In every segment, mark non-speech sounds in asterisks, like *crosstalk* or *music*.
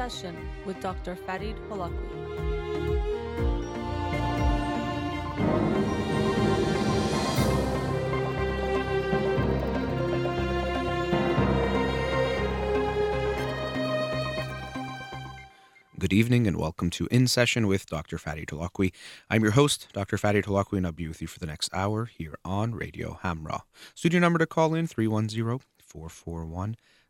Session with Dr. Farid Holakouee. Good evening and welcome to In Session with Dr. Fadi Holakouee. I'm your host, Dr. Fadi Holakouee, and I'll be with you for the next hour here on Radio Hamrah. Studio number to call in 310 441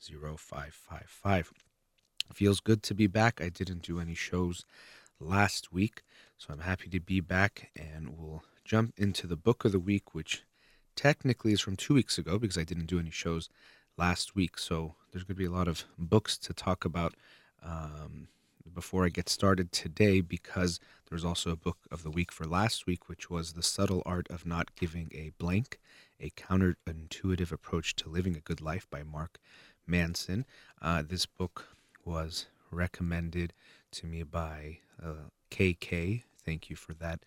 0555. Feels good to be back. I didn't do any shows last week, so I'm happy to be back, and we'll jump into the book of the week, which technically is from two weeks ago because I didn't do any shows last week. So there's going to be a lot of books to talk about. Um, before I get started today because there's also a book of the week for last week, which was The Subtle Art of Not Giving a Blank, a counterintuitive approach to living a good life by Mark Manson. Uh, this book was recommended to me by uh, KK. Thank you for that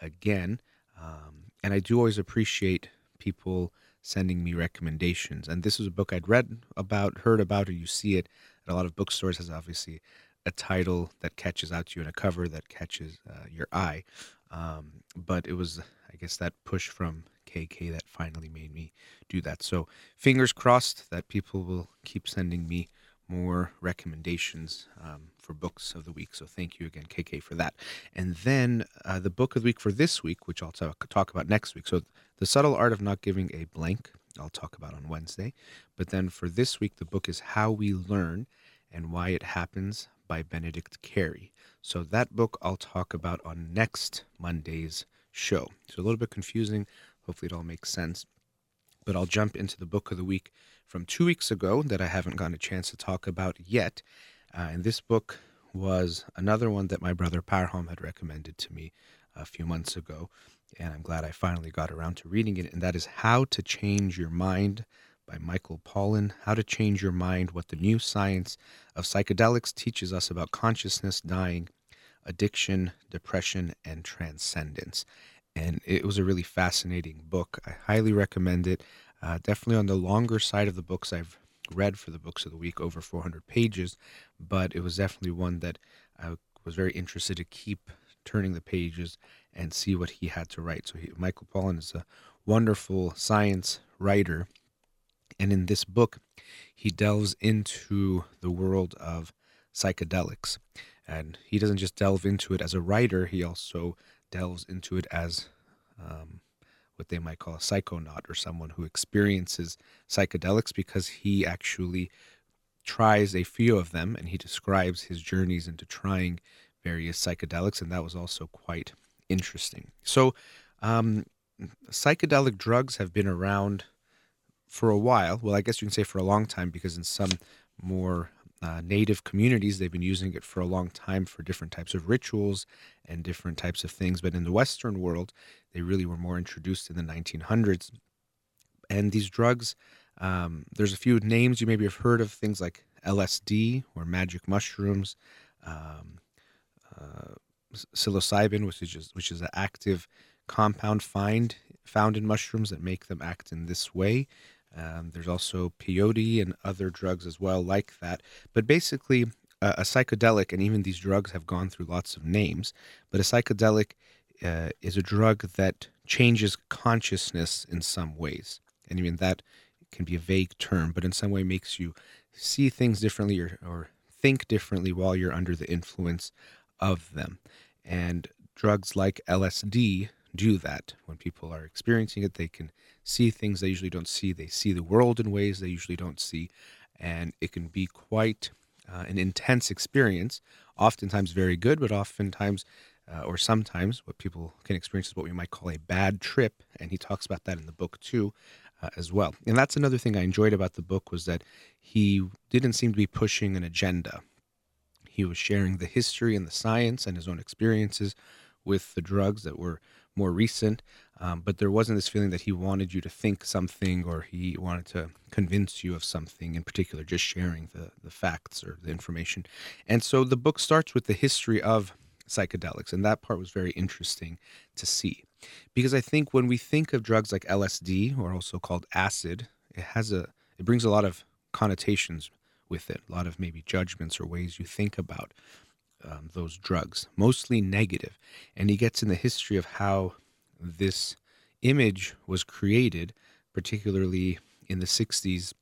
again. Um, and I do always appreciate people sending me recommendations. And this is a book I'd read about, heard about, or you see it at a lot of bookstores. Has obviously a title that catches out to you and a cover that catches uh, your eye. Um, but it was, I guess, that push from KK that finally made me do that. So fingers crossed that people will keep sending me more recommendations um, for books of the week. So thank you again, KK, for that. And then uh, the book of the week for this week, which I'll talk, talk about next week. So the subtle art of not giving a blank. I'll talk about on Wednesday. But then for this week, the book is How We Learn and Why It Happens by Benedict Carey. So that book I'll talk about on next Monday's show. So a little bit confusing. Hopefully it all makes sense. But I'll jump into the book of the week from two weeks ago that I haven't gotten a chance to talk about yet. Uh, and this book was another one that my brother Parham had recommended to me a few months ago. And I'm glad I finally got around to reading it. And that is How to Change Your Mind by Michael Pollan How to Change Your Mind What the New Science of Psychedelics Teaches Us About Consciousness, Dying, Addiction, Depression, and Transcendence. And it was a really fascinating book. I highly recommend it. Uh, definitely on the longer side of the books I've read for the books of the week, over 400 pages, but it was definitely one that I was very interested to keep turning the pages and see what he had to write. So, he, Michael Pollan is a wonderful science writer and in this book, he delves into the world of psychedelics. And he doesn't just delve into it as a writer, he also delves into it as um, what they might call a psychonaut or someone who experiences psychedelics because he actually tries a few of them and he describes his journeys into trying various psychedelics. And that was also quite interesting. So, um, psychedelic drugs have been around for a while. Well, I guess you can say for a long time because in some more uh, native communities, they've been using it for a long time for different types of rituals and different types of things. But in the Western world, they really were more introduced in the 1900s. And these drugs, um, there's a few names you maybe have heard of things like LSD or magic mushrooms, um, uh, psilocybin, which is just, which is an active compound find found in mushrooms that make them act in this way. Um, there's also peyote and other drugs as well, like that. But basically, uh, a psychedelic, and even these drugs have gone through lots of names, but a psychedelic uh, is a drug that changes consciousness in some ways. And even that can be a vague term, but in some way makes you see things differently or, or think differently while you're under the influence of them. And drugs like LSD do that. When people are experiencing it, they can see things they usually don't see. They see the world in ways they usually don't see. And it can be quite uh, an intense experience, oftentimes very good, but oftentimes uh, or sometimes what people can experience is what we might call a bad trip. And he talks about that in the book too. Uh, as well. And that's another thing I enjoyed about the book was that he didn't seem to be pushing an agenda. He was sharing the history and the science and his own experiences with the drugs that were more recent. Um, but there wasn't this feeling that he wanted you to think something or he wanted to convince you of something in particular, just sharing the, the facts or the information. And so the book starts with the history of psychedelics. And that part was very interesting to see. Because I think when we think of drugs like LSD, or also called acid, it has a it brings a lot of connotations with it, a lot of maybe judgments or ways you think about um, those drugs, mostly negative. And he gets in the history of how this image was created, particularly in the 60s,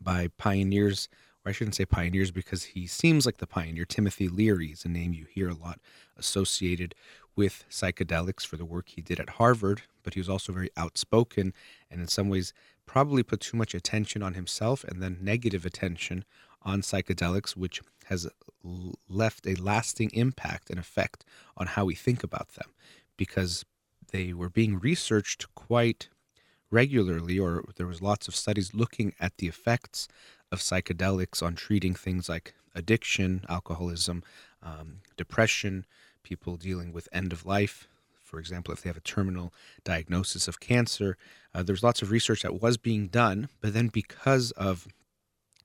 by pioneers, or I shouldn't say pioneers because he seems like the pioneer. Timothy Leary is a name you hear a lot associated with psychedelics for the work he did at Harvard, but he was also very outspoken and in some ways probably put too much attention on himself and then negative attention on psychedelics, which has left a lasting impact and effect on how we think about them because they were being researched quite regularly, or there was lots of studies looking at the effects of psychedelics on treating things like addiction, alcoholism, um, depression, people dealing with end of life for example, if they have a terminal diagnosis of cancer. Uh, there's lots of research that was being done, but then because of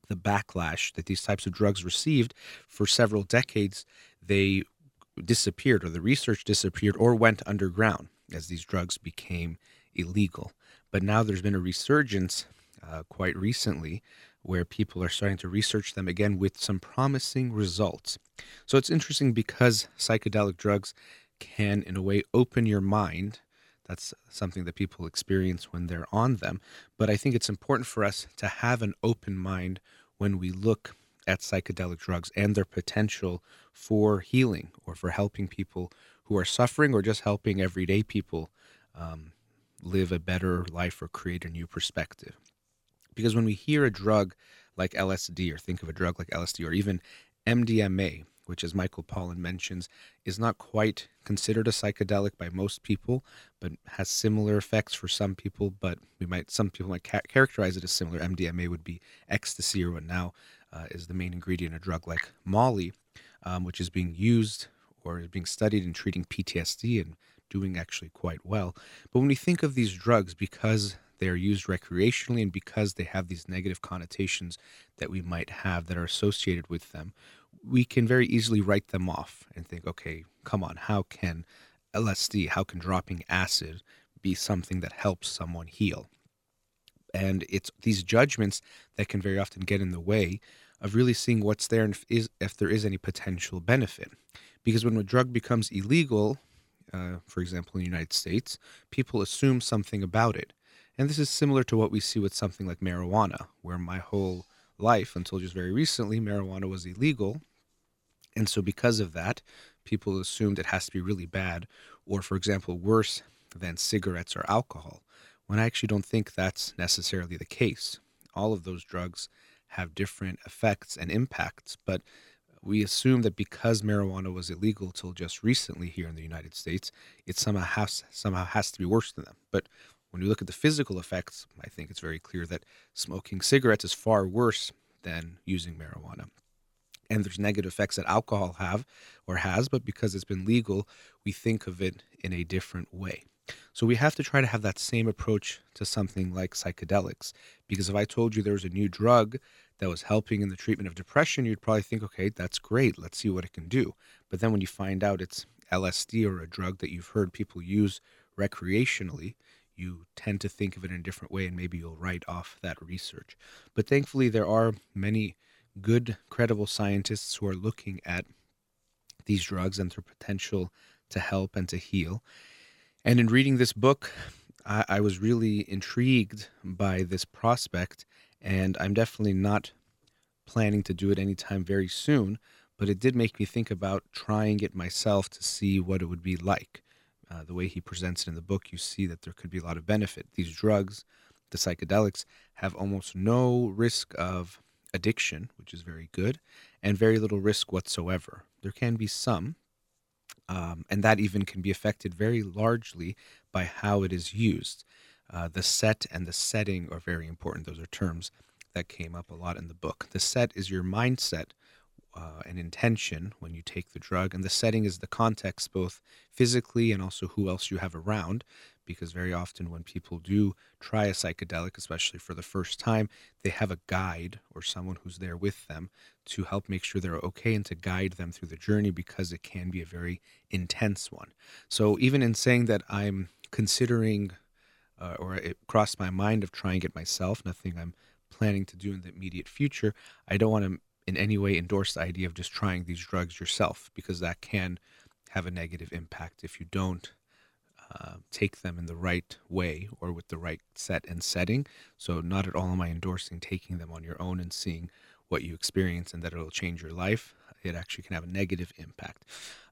the backlash that these types of drugs received for several decades, they disappeared, or the research disappeared, or went underground as these drugs became illegal. But now there's been a resurgence uh, quite recently where people are starting to research them again with some promising results. So it's interesting because psychedelic drugs can, in a way, open your mind. That's something that people experience when they're on them. But I think it's important for us to have an open mind when we look at psychedelic drugs and their potential for healing or for helping people who are suffering or just helping everyday people um, live a better life or create a new perspective. Because when we hear a drug like LSD or think of a drug like LSD or even MDMA, which, as Michael Pollan mentions, is not quite considered a psychedelic by most people, but has similar effects for some people. But we might some people might ca- characterize it as similar. MDMA would be ecstasy, or what now uh, is the main ingredient in a drug like Molly, um, which is being used or is being studied in treating PTSD and doing actually quite well. But when we think of these drugs, because they are used recreationally and because they have these negative connotations that we might have that are associated with them, we can very easily write them off and think, okay, come on, how can LSD, how can dropping acid be something that helps someone heal? And it's these judgments that can very often get in the way of really seeing what's there and if, is, if there is any potential benefit. Because when a drug becomes illegal, uh, for example, in the United States, people assume something about it. And this is similar to what we see with something like marijuana, where my whole life, until just very recently, marijuana was illegal. And so, because of that, people assumed it has to be really bad, or, for example, worse than cigarettes or alcohol, when I actually don't think that's necessarily the case. All of those drugs have different effects and impacts, but we assume that because marijuana was illegal till just recently here in the United States, it somehow has somehow has to be worse than them. But when you look at the physical effects, I think it's very clear that smoking cigarettes is far worse than using marijuana. And there's negative effects that alcohol have or has, but because it's been legal, we think of it in a different way. So we have to try to have that same approach to something like psychedelics. Because if I told you there was a new drug that was helping in the treatment of depression, you'd probably think, okay, that's great. Let's see what it can do. But then when you find out it's LSD or a drug that you've heard people use recreationally, you tend to think of it in a different way and maybe you'll write off that research. But thankfully, there are many good, credible scientists who are looking at these drugs and their potential to help and to heal. And in reading this book, I, I was really intrigued by this prospect, and I'm definitely not planning to do it anytime very soon, but it did make me think about trying it myself to see what it would be like uh, the way he presents it in the book, you see that there could be a lot of benefit. These drugs, the psychedelics, have almost no risk of addiction, which is very good, and very little risk whatsoever. There can be some, um, and that even can be affected very largely by how it is used. Uh, the set and the setting are very important. Those are terms that came up a lot in the book. The set is your mindset uh, an intention when you take the drug, and the setting is the context, both physically and also who else you have around. Because very often, when people do try a psychedelic, especially for the first time, they have a guide or someone who's there with them to help make sure they're okay and to guide them through the journey because it can be a very intense one. So, even in saying that I'm considering uh, or it crossed my mind of trying it myself, nothing I'm planning to do in the immediate future, I don't want to in any way endorse the idea of just trying these drugs yourself because that can have a negative impact if you don't uh, take them in the right way or with the right set and setting. So, not at all am I endorsing taking them on your own and seeing what you experience and that it'll change your life. It actually can have a negative impact.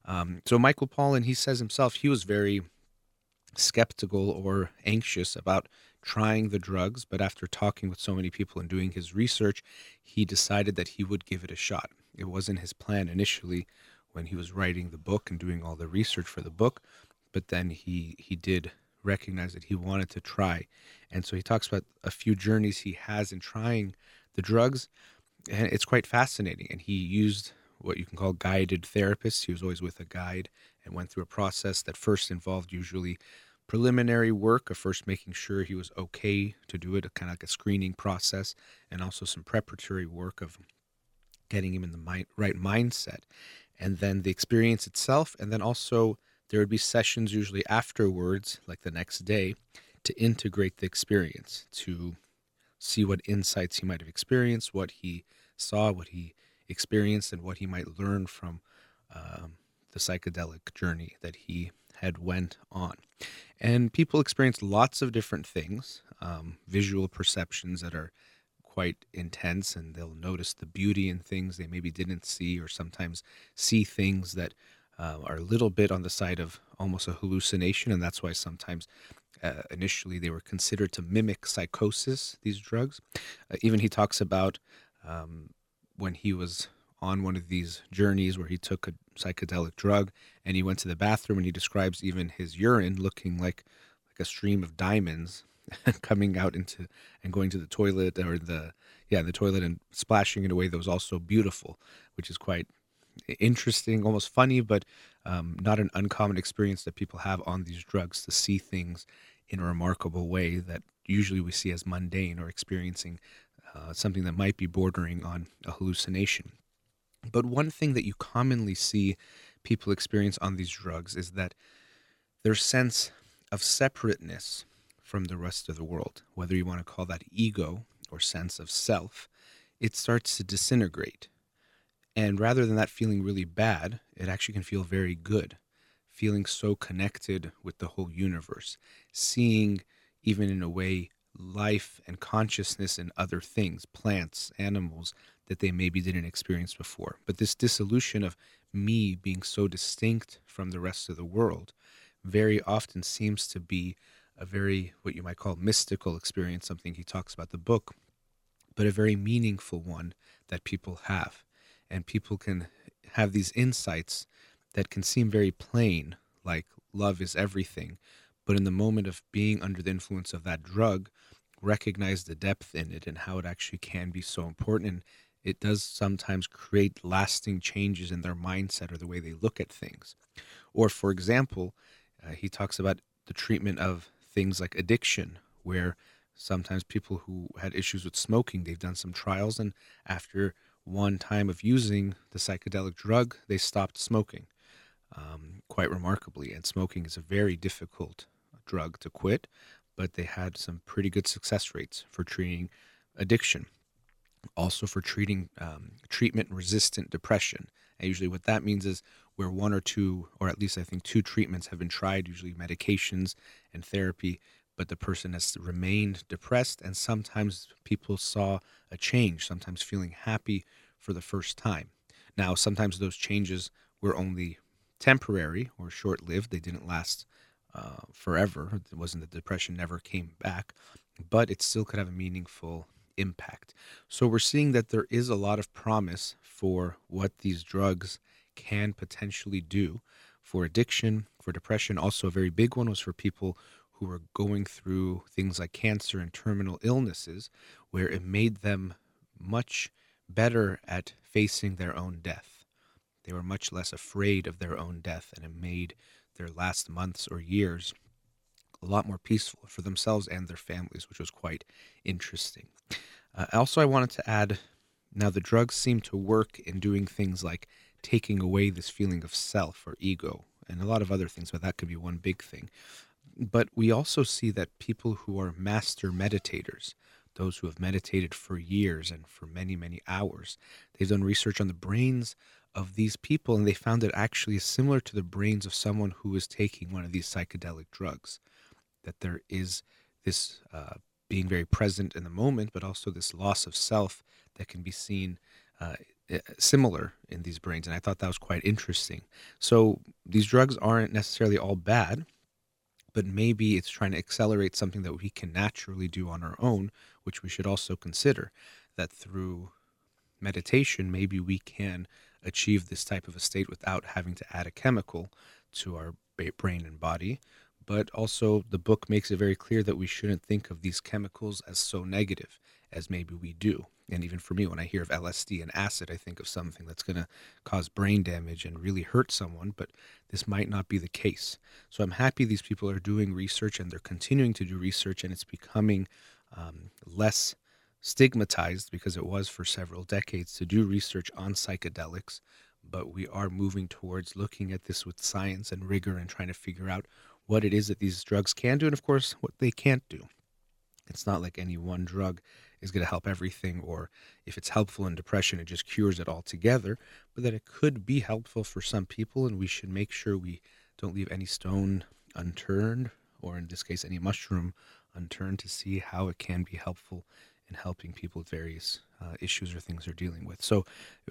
Um, so, Michael Pollan, he says himself, he was very skeptical or anxious about trying the drugs, but after talking with so many people and doing his research, he decided that he would give it a shot. It wasn't his plan initially when he was writing the book and doing all the research for the book, but then he he did recognize that he wanted to try. And so he talks about a few journeys he has in trying the drugs, and it's quite fascinating. And he used what you can call guided therapists. He was always with a guide and went through a process that first involved usually preliminary work of first making sure he was okay to do it, kind of like a screening process, and also some preparatory work of getting him in the right mindset, and then the experience itself, and then also there would be sessions usually afterwards, like the next day, to integrate the experience, to see what insights he might have experienced, what he saw, what he experienced, and what he might learn from um, the psychedelic journey that he had went on. And people experience lots of different things um, visual perceptions that are quite intense and they'll notice the beauty in things they maybe didn't see or sometimes see things that uh, are a little bit on the side of almost a hallucination and that's why sometimes uh, initially they were considered to mimic psychosis these drugs. Uh, even he talks about um, when he was on one of these journeys where he took a psychedelic drug and he went to the bathroom and he describes even his urine looking like like a stream of diamonds *laughs* coming out into and going to the toilet or the yeah the toilet and splashing in a way that was also beautiful which is quite interesting almost funny but um, not an uncommon experience that people have on these drugs to see things in a remarkable way that usually we see as mundane or experiencing uh, something that might be bordering on a hallucination but one thing that you commonly see people experience on these drugs is that their sense of separateness from the rest of the world, whether you want to call that ego or sense of self, it starts to disintegrate. And rather than that feeling really bad, it actually can feel very good, feeling so connected with the whole universe, seeing, even in a way, life and consciousness in other things, plants, animals, that they maybe didn't experience before. But this dissolution of me being so distinct from the rest of the world very often seems to be a very, what you might call mystical experience, something he talks about the book, but a very meaningful one that people have. And people can have these insights that can seem very plain, like love is everything. But in the moment of being under the influence of that drug, recognize the depth in it and how it actually can be so important. And it does sometimes create lasting changes in their mindset or the way they look at things. Or, for example, uh, he talks about the treatment of things like addiction, where sometimes people who had issues with smoking, they've done some trials, and after one time of using the psychedelic drug, they stopped smoking um, quite remarkably. And smoking is a very difficult drug to quit, but they had some pretty good success rates for treating addiction also for treating um, treatment resistant depression. And usually, what that means is where one or two, or at least I think two treatments have been tried, usually medications and therapy, but the person has remained depressed. And sometimes people saw a change, sometimes feeling happy for the first time. Now, sometimes those changes were only temporary or short lived, they didn't last uh, forever. It wasn't the depression never came back, but it still could have a meaningful impact. So we're seeing that there is a lot of promise for what these drugs can potentially do for addiction, for depression. Also, a very big one was for people who were going through things like cancer and terminal illnesses, where it made them much better at facing their own death. They were much less afraid of their own death, and it made their last months or years a lot more peaceful for themselves and their families, which was quite interesting. Uh, also, I wanted to add now the drugs seem to work in doing things like taking away this feeling of self or ego and a lot of other things, but that could be one big thing. But we also see that people who are master meditators, those who have meditated for years and for many, many hours, they've done research on the brains of these people and they found it actually is similar to the brains of someone who is taking one of these psychedelic drugs. That there is this uh, being very present in the moment, but also this loss of self that can be seen uh, similar in these brains. And I thought that was quite interesting. So these drugs aren't necessarily all bad, but maybe it's trying to accelerate something that we can naturally do on our own, which we should also consider that through meditation, maybe we can achieve this type of a state without having to add a chemical to our brain and body. But also, the book makes it very clear that we shouldn't think of these chemicals as so negative as maybe we do. And even for me, when I hear of LSD and acid, I think of something that's going to cause brain damage and really hurt someone, but this might not be the case. So I'm happy these people are doing research and they're continuing to do research, and it's becoming um, less stigmatized because it was for several decades to do research on psychedelics. But we are moving towards looking at this with science and rigor and trying to figure out what it is that these drugs can do and, of course, what they can't do. It's not like any one drug is going to help everything, or if it's helpful in depression, it just cures it altogether, but that it could be helpful for some people, and we should make sure we don't leave any stone unturned, or in this case, any mushroom unturned to see how it can be helpful in helping people with various uh, issues or things they're dealing with. So,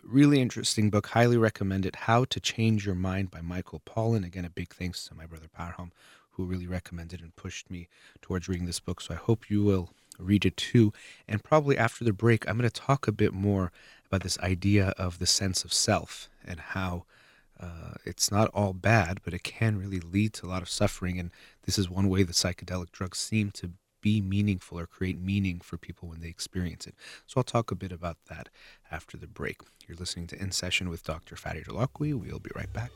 really interesting book. Highly recommend it. How to Change Your Mind by Michael Pollan. Again, a big thanks to my brother Parham, who really recommended and pushed me towards reading this book. So, I hope you will read it too. And probably after the break, I'm going to talk a bit more about this idea of the sense of self and how uh, it's not all bad, but it can really lead to a lot of suffering. And this is one way the psychedelic drugs seem to be meaningful or create meaning for people when they experience it. So I'll talk a bit about that after the break. You're listening to In Session with Dr. Fadi Holakouee. We'll be right back.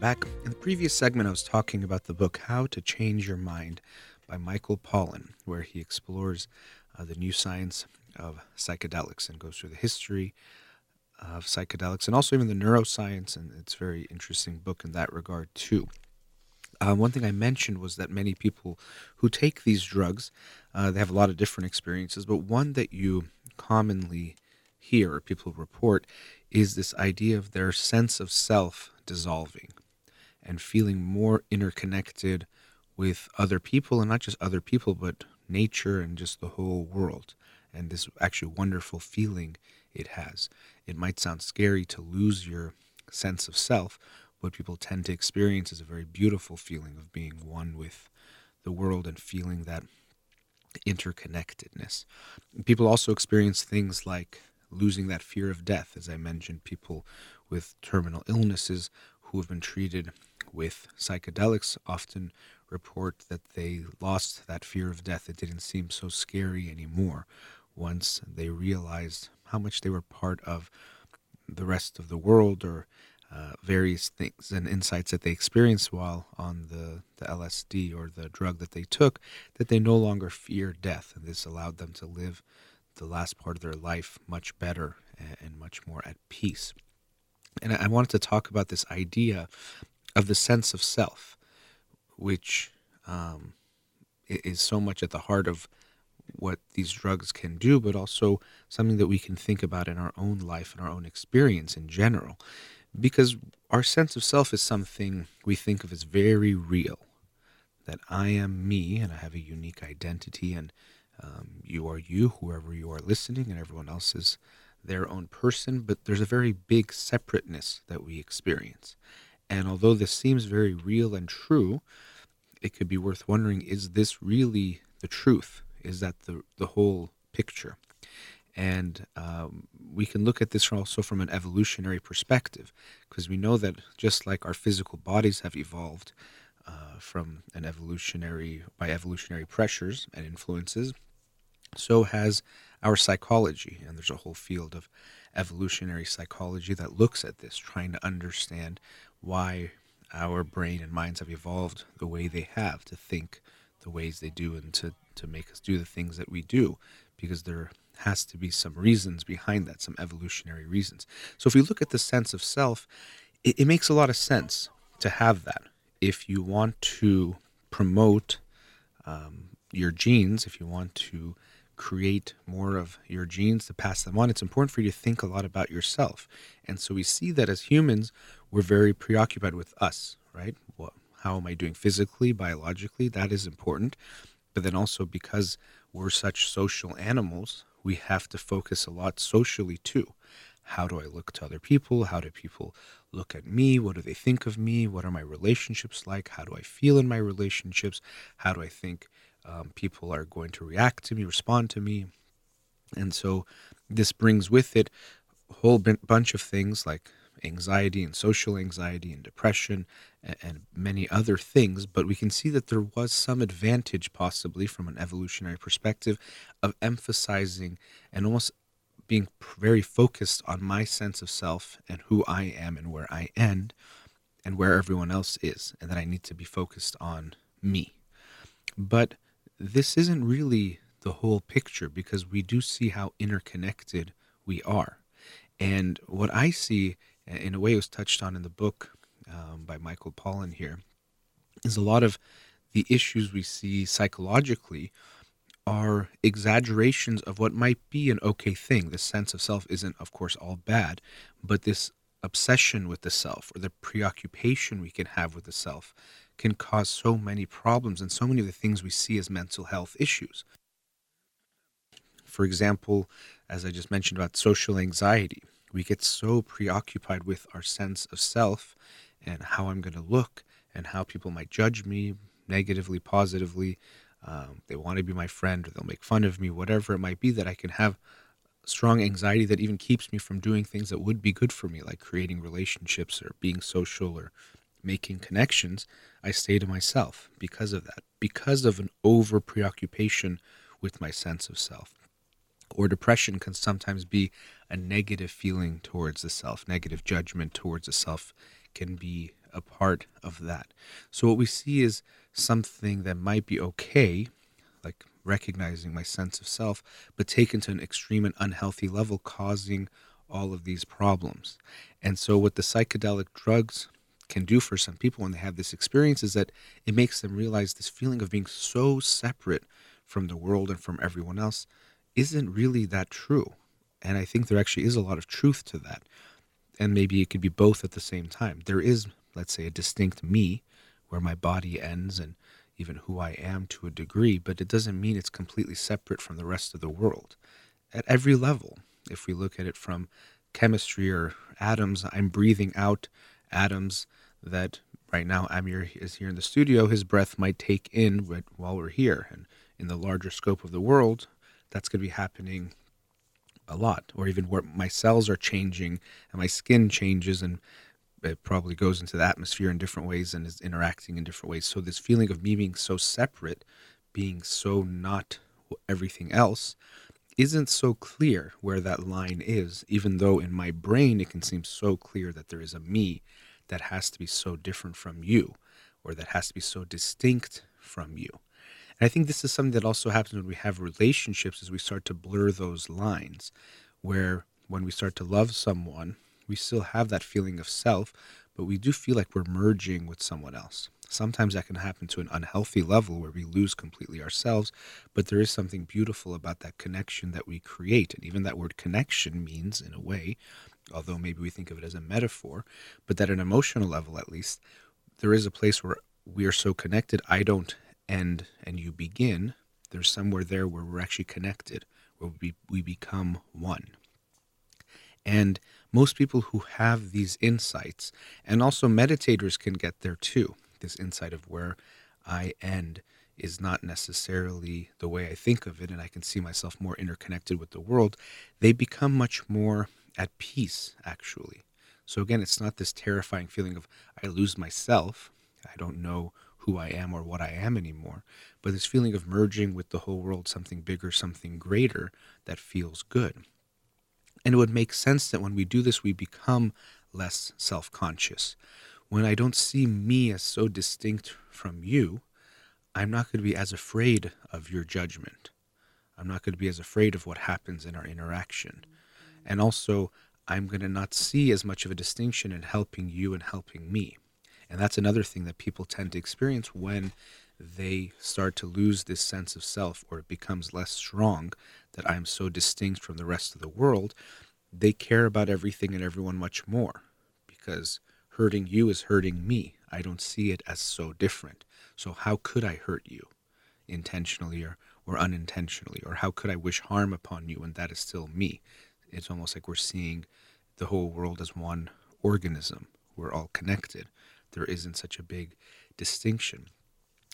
Back. In the previous segment, I was talking about the book How to Change Your Mind by Michael Pollan, where he explores uh, the new science of psychedelics and goes through the history of psychedelics and also even the neuroscience. And it's a very interesting book in that regard, too. Uh, one thing I mentioned was that many people who take these drugs, uh, they have a lot of different experiences, but one that you commonly hear or people report is this idea of their sense of self dissolving and feeling more interconnected with other people and not just other people but nature and just the whole world and this actually wonderful feeling it has. It might sound scary to lose your sense of self what people tend to experience is a very beautiful feeling of being one with the world and feeling that interconnectedness. People also experience things like losing that fear of death as i mentioned people with terminal illnesses who have been treated with psychedelics often report that they lost that fear of death. It didn't seem so scary anymore once they realized how much they were part of the rest of the world or uh, various things and insights that they experienced while on the, the LSD or the drug that they took, that they no longer fear death. And this allowed them to live the last part of their life much better and, and much more at peace. And I wanted to talk about this idea of the sense of self, which um, is so much at the heart of what these drugs can do, but also something that we can think about in our own life and our own experience in general. Because our sense of self is something we think of as very real. That I am me and I have a unique identity, and um, you are you, whoever you are listening, and everyone else is their own person, but there's a very big separateness that we experience. And although this seems very real and true, it could be worth wondering is this really the truth? Is that the, the whole picture? And um, we can look at this also from an evolutionary perspective, because we know that just like our physical bodies have evolved uh, from an evolutionary by evolutionary pressures and influences, so has our psychology. And there's a whole field of evolutionary psychology that looks at this, trying to understand why our brain and minds have evolved the way they have to think the ways they do and to, to make us do the things that we do because there has to be some reasons behind that, some evolutionary reasons. So if we look at the sense of self, it, it makes a lot of sense to have that. If you want to promote um, your genes, if you want to create more of your genes to pass them on, it's important for you to think a lot about yourself. And so we see that as humans, we're very preoccupied with us, right? How am I doing physically, biologically? That is important. But then also because we're such social animals, we have to focus a lot socially too. How do I look to other people? How do people look at me? What do they think of me? What are my relationships like? How do I feel in my relationships? How do I think um, people are going to react to me, respond to me? And so this brings with it a whole bunch of things like anxiety and social anxiety and depression and, and, many other things. But we can see that there was some advantage, possibly from an evolutionary perspective, of emphasizing and almost being very focused on my sense of self and who I am and where I end and where everyone else is, and that I need to be focused on me. But this isn't really the whole picture because we do see how interconnected we are. And what I see in a way was touched on in the book um, by Michael Pollan here, is a lot of the issues we see psychologically are exaggerations of what might be an okay thing. The sense of self isn't, of course, all bad, but this obsession with the self or the preoccupation we can have with the self can cause so many problems and so many of the things we see as mental health issues. For example, as I just mentioned about social anxiety, we get so preoccupied with our sense of self and how I'm going to look and how people might judge me negatively, positively. Um, they want to be my friend or they'll make fun of me, whatever it might be, that I can have strong anxiety that even keeps me from doing things that would be good for me, like creating relationships or being social or making connections. I stay to myself because of that, because of an over preoccupation with my sense of self or depression can sometimes be a negative feeling towards the self, negative judgment towards the self can be a part of that. So, what we see is something that might be okay, like recognizing my sense of self, but taken to an extreme and unhealthy level, causing all of these problems. And so, what the psychedelic drugs can do for some people when they have this experience is that it makes them realize this feeling of being so separate from the world and from everyone else isn't really that true. And I think there actually is a lot of truth to that. And maybe it could be both at the same time. There is, let's say, a distinct me where my body ends and even who I am to a degree, but it doesn't mean it's completely separate from the rest of the world. At every level, if we look at it from chemistry or atoms, I'm breathing out atoms that right now Amir is here in the studio, his breath might take in while we're here. And in the larger scope of the world, that's going to be happening a lot, or even where my cells are changing and my skin changes and it probably goes into the atmosphere in different ways and is interacting in different ways. So this feeling of me being so separate, being so not everything else, isn't so clear where that line is, even though in my brain it can seem so clear that there is a me that has to be so different from you, or that has to be so distinct from you. And I think this is something that also happens when we have relationships as we start to blur those lines, where when we start to love someone, we still have that feeling of self, but we do feel like we're merging with someone else. Sometimes that can happen to an unhealthy level where we lose completely ourselves, but there is something beautiful about that connection that we create. And even that word connection means, in a way, although maybe we think of it as a metaphor, but that at an emotional level at least, there is a place where we are so connected, I don't end and you begin, there's somewhere there where we're actually connected, where we, we become one. And most people who have these insights, and also meditators can get there too, this insight of where I end is not necessarily the way I think of it, and I can see myself more interconnected with the world, they become much more at peace, actually. So again, it's not this terrifying feeling of I lose myself, I don't know who I am or what I am anymore, but this feeling of merging with the whole world, something bigger, something greater that feels good. And it would make sense that when we do this, we become less self conscious. When I don't see me as so distinct from you, I'm not going to be as afraid of your judgment. I'm not going to be as afraid of what happens in our interaction. And also, I'm going to not see as much of a distinction in helping you and helping me. And that's another thing that people tend to experience when they start to lose this sense of self or it becomes less strong that I'm so distinct from the rest of the world. They care about everything and everyone much more because hurting you is hurting me. I don't see it as so different. So, how could I hurt you intentionally or, or unintentionally? Or how could I wish harm upon you and that is still me? It's almost like we're seeing the whole world as one organism. We're all connected. There isn't such a big distinction.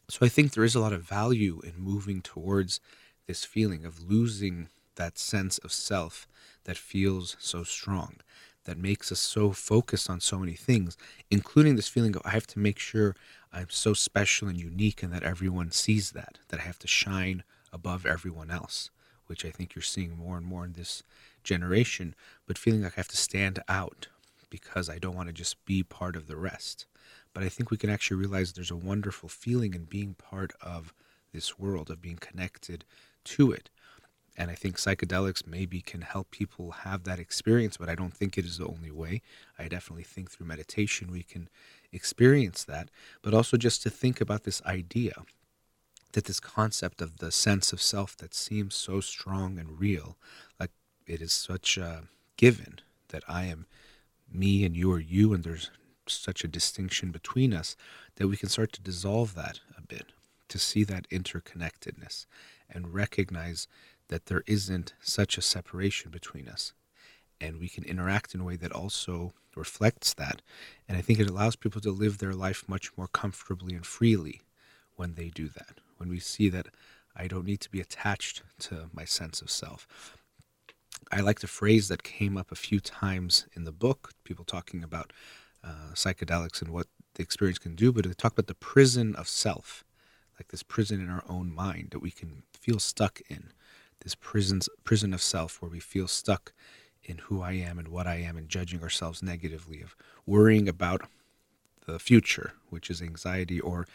So, I think there is a lot of value in moving towards this feeling of losing that sense of self that feels so strong that makes us so focused on so many things, including this feeling of I have to make sure I'm so special and unique and that everyone sees that, that I have to shine above everyone else, which I think you're seeing more and more in this generation, but feeling like I have to stand out because I don't want to just be part of the rest. But I think we can actually realize there's a wonderful feeling in being part of this world, of being connected to it. And I think psychedelics maybe can help people have that experience, but I don't think it is the only way. I definitely think through meditation we can experience that, but also just to think about this idea that this concept of the sense of self that seems so strong and real, like it is such a given that I am me and you are you, and there's such a distinction between us, that we can start to dissolve that a bit, to see that interconnectedness and recognize that there isn't such a separation between us. And we can interact in a way that also reflects that. And I think it allows people to live their life much more comfortably and freely when they do that. When we see that I don't need to be attached to my sense of self. I like the phrase that came up a few times in the book, people talking about uh, psychedelics and what the experience can do, but they talk about the prison of self, like this prison in our own mind that we can feel stuck in this prison's prison of self where we feel stuck in who I am and what I am and judging ourselves negatively, of worrying about the future, which is anxiety, or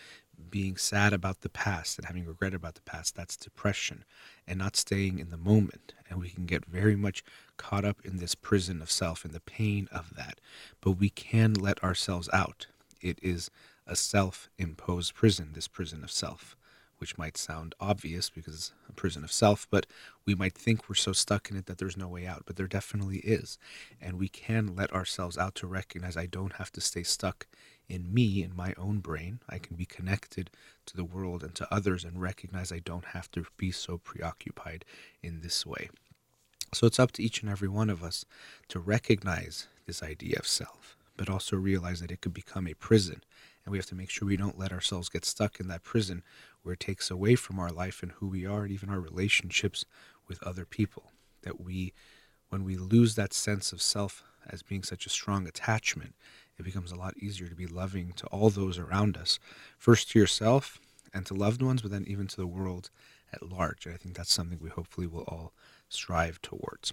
being sad about the past and having regret about the past. That's depression and not staying in the moment. And we can get very much caught up in this prison of self and the pain of that. But we can let ourselves out. It is a self imposed prison, this prison of self which might sound obvious because it's a prison of self, but we might think we're so stuck in it that there's no way out. But there definitely is. And we can let ourselves out to recognize I don't have to stay stuck in me, in my own brain. I can be connected to the world and to others and recognize I don't have to be so preoccupied in this way. So it's up to each and every one of us to recognize this idea of self, but also realize that it could become a prison. And we have to make sure we don't let ourselves get stuck in that prison where it takes away from our life and who we are and even our relationships with other people. That we, when we lose that sense of self as being such a strong attachment, it becomes a lot easier to be loving to all those around us. First to yourself and to loved ones, but then even to the world at large. And I think that's something we hopefully will all strive towards.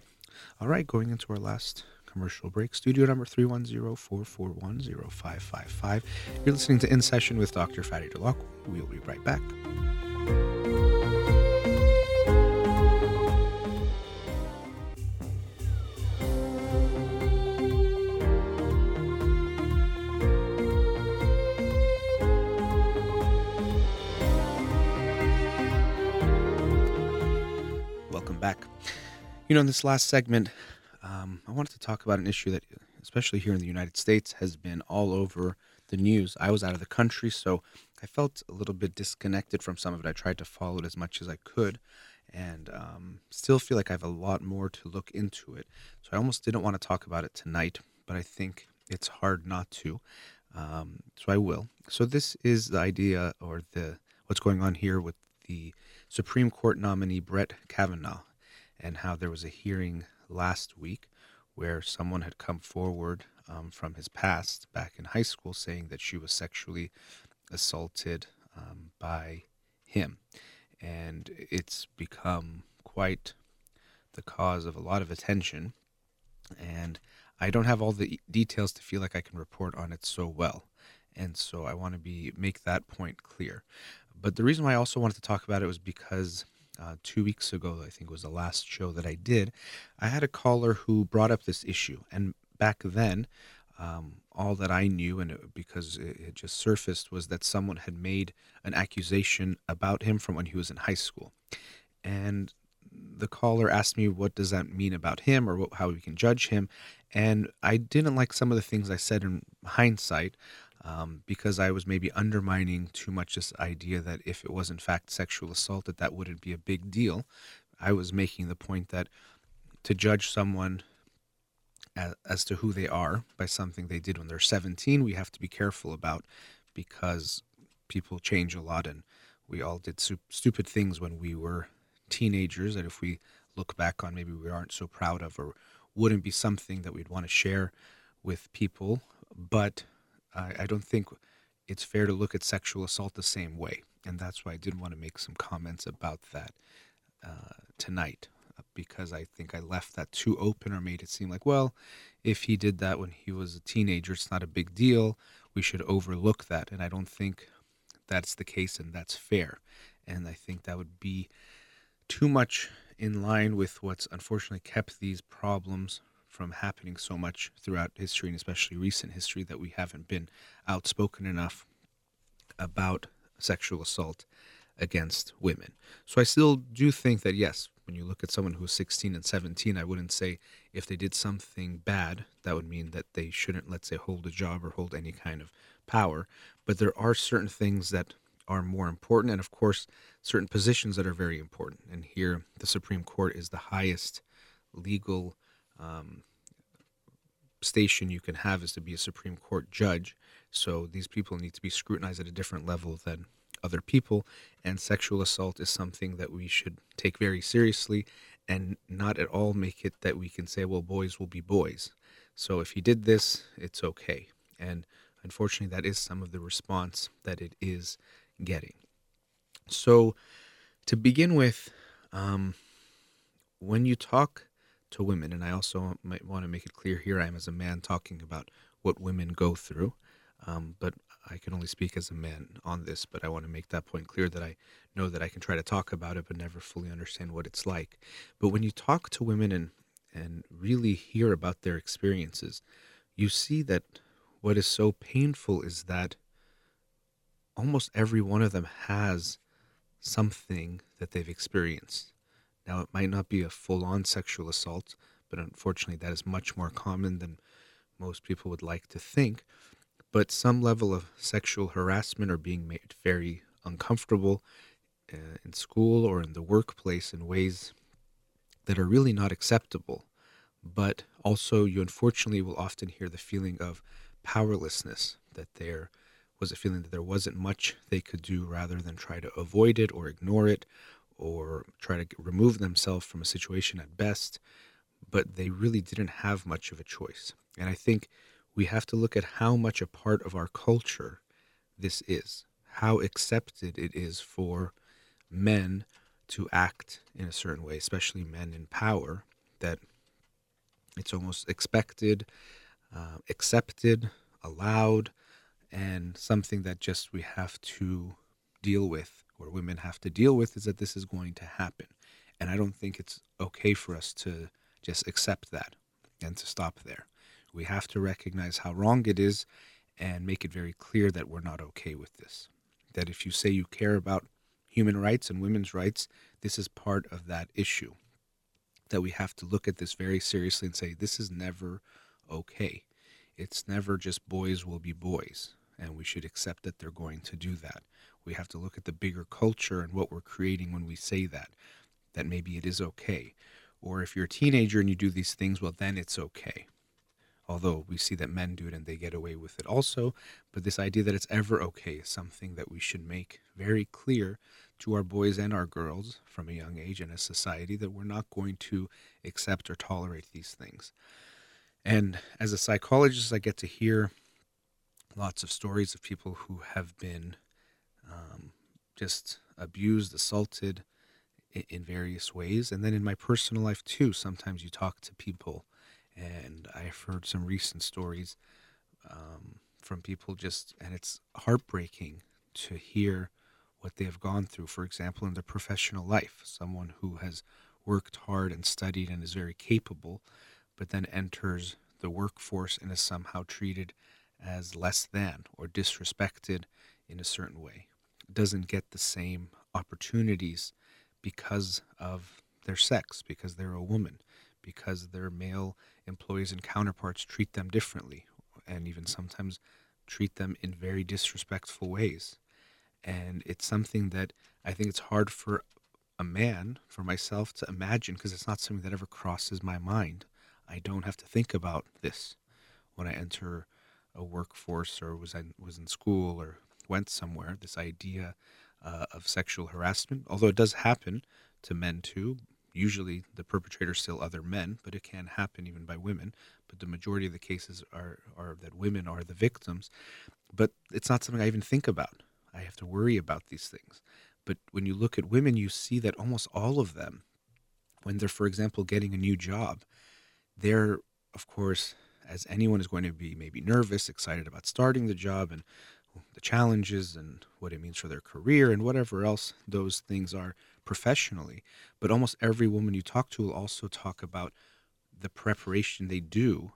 All right, going into our last commercial break. Studio number 310-441-0555. You're listening to In Session with Dr. Fadi Holakouee. We'll be right back. You know, in this last segment, um, I wanted to talk about an issue that, especially here in the United States, has been all over the news. I was out of the country, so I felt a little bit disconnected from some of it. I tried to follow it as much as I could, and um, still feel like I have a lot more to look into it. So I almost didn't want to talk about it tonight, but I think it's hard not to. Um, so I will. So this is the idea or the what's going on here with the Supreme Court nominee Brett Kavanaugh and how there was a hearing last week where someone had come forward um, from his past back in high school saying that she was sexually assaulted um, by him. And it's become quite the cause of a lot of attention. And I don't have all the details to feel like I can report on it so well. And so I want to be make that point clear. But the reason why I also wanted to talk about it was because uh, two weeks ago, I think was the last show that I did, I had a caller who brought up this issue. And back then, um, all that I knew, and it, because it, it just surfaced, was that someone had made an accusation about him from when he was in high school. And the caller asked me, What does that mean about him or what, how we can judge him? And I didn't like some of the things I said in hindsight um, because I was maybe undermining too much this idea that if it was in fact sexual assault, that that wouldn't be a big deal. I was making the point that to judge someone as, as to who they are by something they did when they're 17, we have to be careful about because people change a lot and we all did stupid things when we were teenagers that if we look back on maybe we aren't so proud of or wouldn't be something that we'd want to share with people but I, I don't think it's fair to look at sexual assault the same way. And that's why I did want to make some comments about that uh, tonight, uh, because I think I left that too open or made it seem like, well, if he did that when he was a teenager, it's not a big deal. We should overlook that. And I don't think that's the case and that's fair. And I think that would be too much in line with what's unfortunately kept these problems from happening so much throughout history and especially recent history that we haven't been outspoken enough about sexual assault against women. So I still do think that yes, when you look at someone who's 16 and 17, I wouldn't say if they did something bad, that would mean that they shouldn't, let's say, hold a job or hold any kind of power. But there are certain things that are more important, and of course, certain positions that are very important. And here, the Supreme Court is the highest legal um, station you can have is to be a Supreme Court judge. So these people need to be scrutinized at a different level than other people. And sexual assault is something that we should take very seriously and not at all make it that we can say, well, boys will be boys. So if he did this, it's okay. And unfortunately, that is some of the response that it is getting. So to begin with, um, when you talk to women. And I also might want to make it clear here I am as a man talking about what women go through. Um, but I can only speak as a man on this, but I want to make that point clear that I know that I can try to talk about it, but never fully understand what it's like. But when you talk to women and, and really hear about their experiences, you see that what is so painful is that almost every one of them has something that they've experienced. Now, it might not be a full on sexual assault, but unfortunately, that is much more common than most people would like to think. But some level of sexual harassment or being made very uncomfortable uh, in school or in the workplace in ways that are really not acceptable. But also, you unfortunately will often hear the feeling of powerlessness, that there was a feeling that there wasn't much they could do rather than try to avoid it or ignore it or try to remove themselves from a situation at best, but they really didn't have much of a choice. And I think we have to look at how much a part of our culture this is, how accepted it is for men to act in a certain way, especially men in power, that it's almost expected, uh, accepted, allowed, and something that just we have to deal with or women have to deal with is that this is going to happen. And I don't think it's okay for us to just accept that and to stop there. We have to recognize how wrong it is and make it very clear that we're not okay with this. That if you say you care about human rights and women's rights, this is part of that issue. That we have to look at this very seriously and say, this is never okay. It's never just boys will be boys, and we should accept that they're going to do that. We have to look at the bigger culture and what we're creating when we say that, that maybe it is okay. Or if you're a teenager and you do these things, well, then it's okay. although we see that men do it and they get away with it also. But this idea that it's ever okay is something that we should make very clear to our boys and our girls from a young age in a society that we're not going to accept or tolerate these things. And as a psychologist, I get to hear lots of stories of people who have been um, just abused, assaulted in, in various ways. And then in my personal life, too, sometimes you talk to people and I've heard some recent stories um, from people just, and it's heartbreaking to hear what they have gone through. For example, in their professional life, someone who has worked hard and studied and is very capable, but then enters the workforce and is somehow treated as less than or disrespected in a certain way, doesn't get the same opportunities because of their sex, because they're a woman, because their male employees and counterparts treat them differently and even sometimes treat them in very disrespectful ways. And it's something that I think it's hard for a man, for myself, to imagine because it's not something that ever crosses my mind. I don't have to think about this when I enter a workforce or was in, was in school or went somewhere. This idea uh, of sexual harassment, although it does happen to men too, Usually the perpetrators still other men, but it can happen even by women. But the majority of the cases are, are that women are the victims. But it's not something I even think about. I have to worry about these things. But when you look at women, you see that almost all of them, when they're, for example, getting a new job, they're, of course, as anyone is going to be maybe nervous, excited about starting the job and the challenges and what it means for their career and whatever else those things are professionally. But almost every woman you talk to will also talk about the preparation they do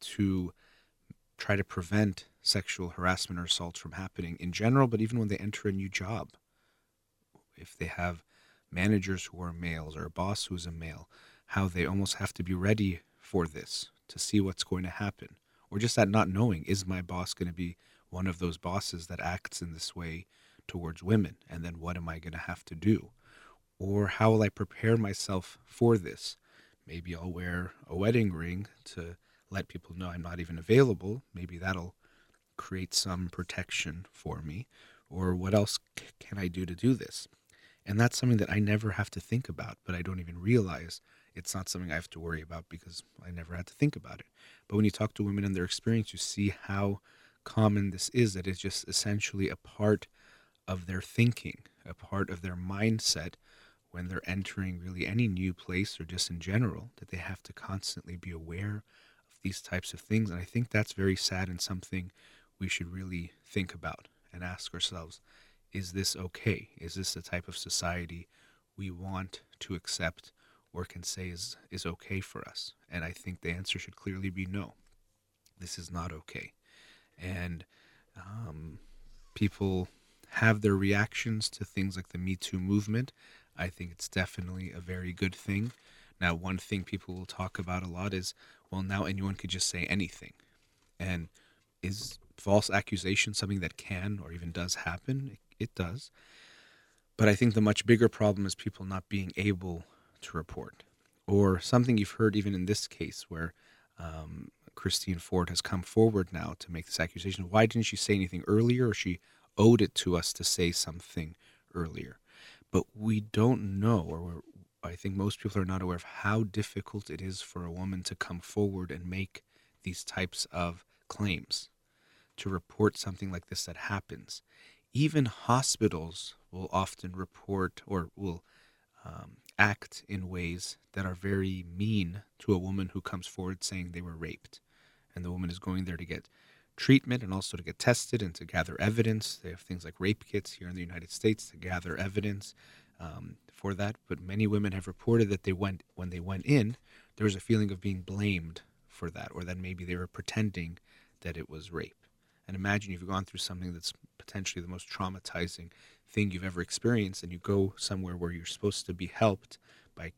to try to prevent sexual harassment or assault from happening in general, but even when they enter a new job. If they have managers who are males or a boss who's a male, how they almost have to be ready for this to see what's going to happen. Or just that not knowing is my boss going to be one of those bosses that acts in this way towards women? And then what am I going to have to do? Or how will I prepare myself for this? Maybe I'll wear a wedding ring to let people know I'm not even available. Maybe that'll create some protection for me. Or what else c- can I do to do this? And that's something that I never have to think about, but I don't even realize it's not something I have to worry about because I never had to think about it. But when you talk to women and their experience, you see how common this is that it's just essentially a part of their thinking, a part of their mindset when they're entering really any new place or just in general, that they have to constantly be aware of these types of things. And I think that's very sad and something we should really think about and ask ourselves is this okay? Is this the type of society we want to accept or can say is, is okay for us? And I think the answer should clearly be no. This is not okay. And um, people have their reactions to things like the Me Too movement. I think it's definitely a very good thing. Now, one thing people will talk about a lot is, well, now anyone could just say anything. And is false accusation something that can or even does happen? It, does. But I think the much bigger problem is people not being able to report. Or something you've heard even in this case where um, Christine Ford has come forward now to make this accusation. Why didn't she say anything earlier, or she owed it to us to say something earlier? But we don't know, or I think most people are not aware of how difficult it is for a woman to come forward and make these types of claims, to report something like this that happens. Even hospitals will often report or will um, act in ways that are very mean to a woman who comes forward saying they were raped. And the woman is going there to get treatment and also to get tested and to gather evidence. They have things like rape kits here in the United States to gather evidence um, for that. But many women have reported that they went when they went in, there was a feeling of being blamed for that, or that maybe they were pretending that it was rape. And imagine you've gone through something that's potentially the most traumatizing thing you've ever experienced, and you go somewhere where you're supposed to be helped by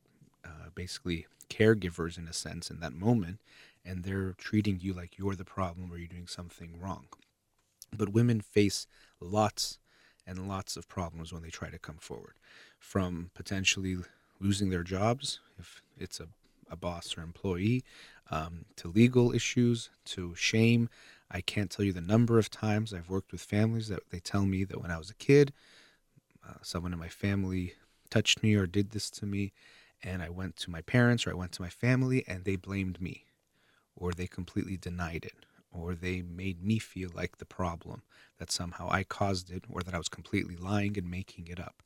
uh, basically caregivers in a sense in that moment, and they're treating you like you're the problem or you're doing something wrong. But women face lots and lots of problems when they try to come forward, from potentially losing their jobs if it's a, a boss or employee, um, to legal issues, to shame. I can't tell you the number of times I've worked with families that they tell me that when I was a kid, uh, someone in my family touched me or did this to me, and I went to my parents or I went to my family and they blamed me, or they completely denied it, or they made me feel like the problem, that somehow I caused it, or that I was completely lying and making it up.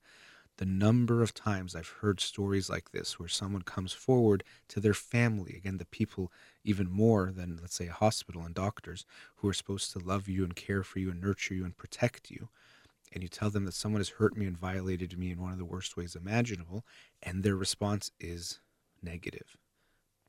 The number of times I've heard stories like this where someone comes forward to their family, again, the people even more than, let's say, a hospital and doctors who are supposed to love you and care for you and nurture you and protect you. And you tell them that someone has hurt me and violated me in one of the worst ways imaginable, and their response is negative,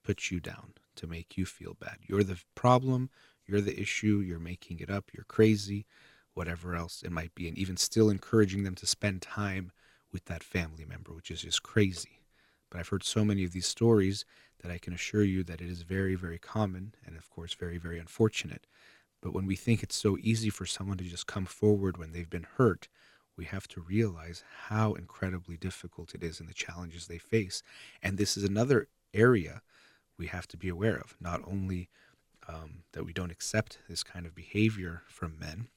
puts you down to make you feel bad. You're the problem, you're the issue, you're making it up, you're crazy, whatever else it might be. And even still encouraging them to spend time with that family member, which is just crazy. But I've heard so many of these stories that I can assure you that it is very, very common and, of course, very, very unfortunate. But when we think it's so easy for someone to just come forward when they've been hurt, we have to realize how incredibly difficult it is and the challenges they face. And this is another area we have to be aware of. Not only um, that we don't accept this kind of behavior from men,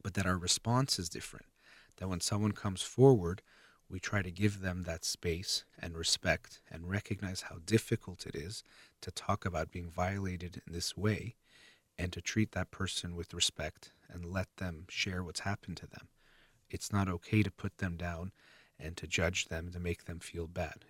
but that our response is different. That when someone comes forward, we try to give them that space and respect and recognize how difficult it is to talk about being violated in this way and to treat that person with respect and let them share what's happened to them. It's not okay to put them down and to judge them to make them feel bad.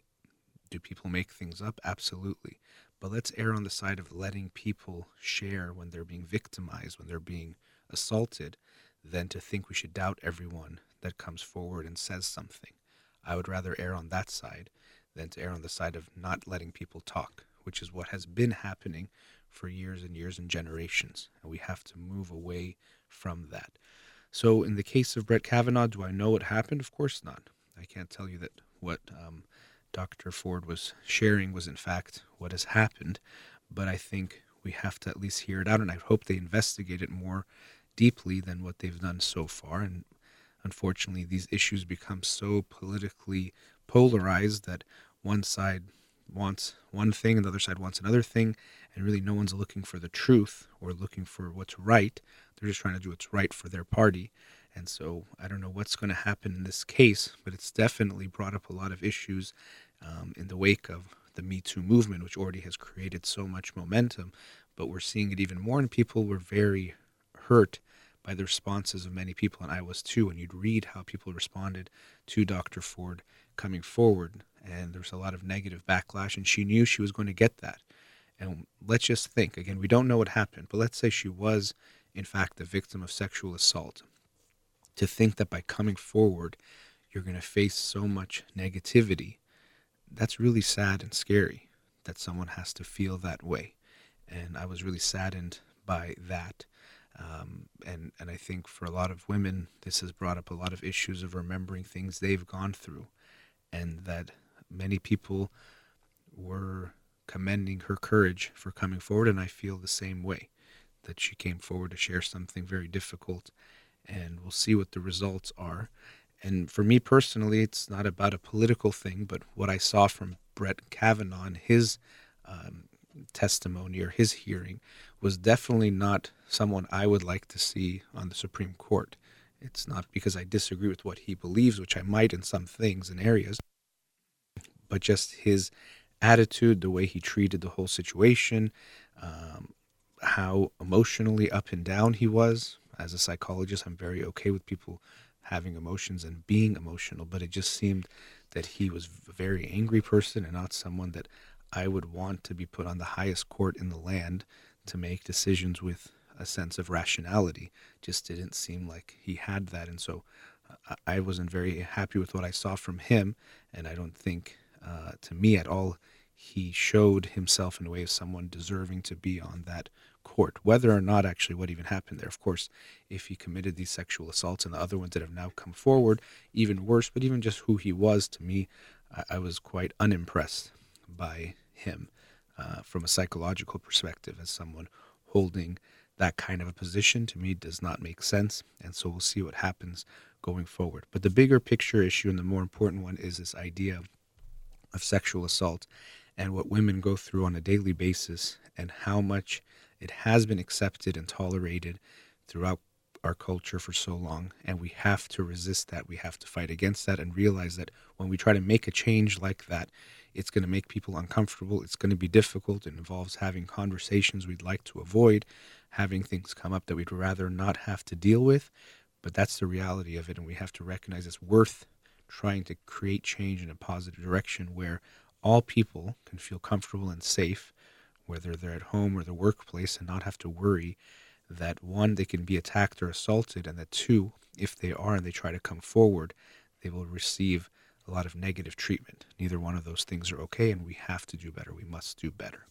Do people make things up? Absolutely. But let's err on the side of letting people share when they're being victimized, when they're being assaulted, than to think we should doubt everyone that comes forward and says something. I would rather err on that side than to err on the side of not letting people talk, which is what has been happening for years and years and generations. And we have to move away from that. So, in the case of Brett Kavanaugh, do I know what happened? Of course not. I can't tell you that what um, Dr. Ford was sharing was, in fact, what has happened. But I think we have to at least hear it out. And I hope they investigate it more deeply than what they've done so far. And unfortunately, these issues become so politically polarized that one side wants one thing and the other side wants another thing, and really no one's looking for the truth or looking for what's right. They're just trying to do what's right for their party. And so I don't know what's going to happen in this case, but it's definitely brought up a lot of issues um, in the wake of the Me Too movement, which already has created so much momentum. But we're seeing it even more, and people were very hurt by the responses of many people, and I was too. And you'd read how people responded to Dr. Ford coming forward, and there was a lot of negative backlash, and she knew she was going to get that. And let's just think again, we don't know what happened, but let's say she was, in fact, the victim of sexual assault. To think that by coming forward, you're going to face so much negativity, that's really sad and scary that someone has to feel that way. And I was really saddened by that. Um, and and I think for a lot of women, this has brought up a lot of issues of remembering things they've gone through, and that many people were commending her courage for coming forward, and I feel the same way that she came forward to share something very difficult, and we'll see what the results are. And for me personally, it's not about a political thing, but what I saw from Brett Kavanaugh his um, testimony or his hearing was definitely not someone I would like to see on the Supreme Court. It's not because I disagree with what he believes, which I might in some things and areas, but just his attitude, the way he treated the whole situation, um, how emotionally up and down he was. As a psychologist, I'm very okay with people having emotions and being emotional, but it just seemed that he was a very angry person and not someone that I would want to be put on the highest court in the land to make decisions with a sense of rationality. Just didn't seem like he had that. And so uh, I wasn't very happy with what I saw from him. And I don't think, uh, to me at all, he showed himself in a way of someone deserving to be on that court, whether or not actually what even happened there. Of course, if he committed these sexual assaults and the other ones that have now come forward, even worse, but even just who he was, to me, I, I was quite unimpressed by him uh, from a psychological perspective as someone holding that kind of a position to me does not make sense. And so we'll see what happens going forward. But the bigger picture issue and the more important one is this idea of sexual assault and what women go through on a daily basis and how much it has been accepted and tolerated throughout our culture for so long and we have to resist that. We have to fight against that and realize that when we try to make a change like that it's going to make people uncomfortable it's going to be difficult it involves having conversations we'd like to avoid having things come up that we'd rather not have to deal with but that's the reality of it and we have to recognize it's worth trying to create change in a positive direction where all people can feel comfortable and safe whether they're at home or the workplace and not have to worry that one, they can be attacked or assaulted, and that two, if they are and they try to come forward, they will receive a lot of negative treatment. Neither one of those things are okay, and we have to do better. We must do better.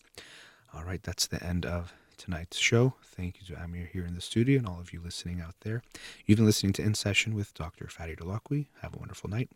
All right, that's the end of tonight's show. Thank you to Amir here in the studio and all of you listening out there. You've been listening to In Session with Dr. Fadi Holakouee. Have a wonderful night.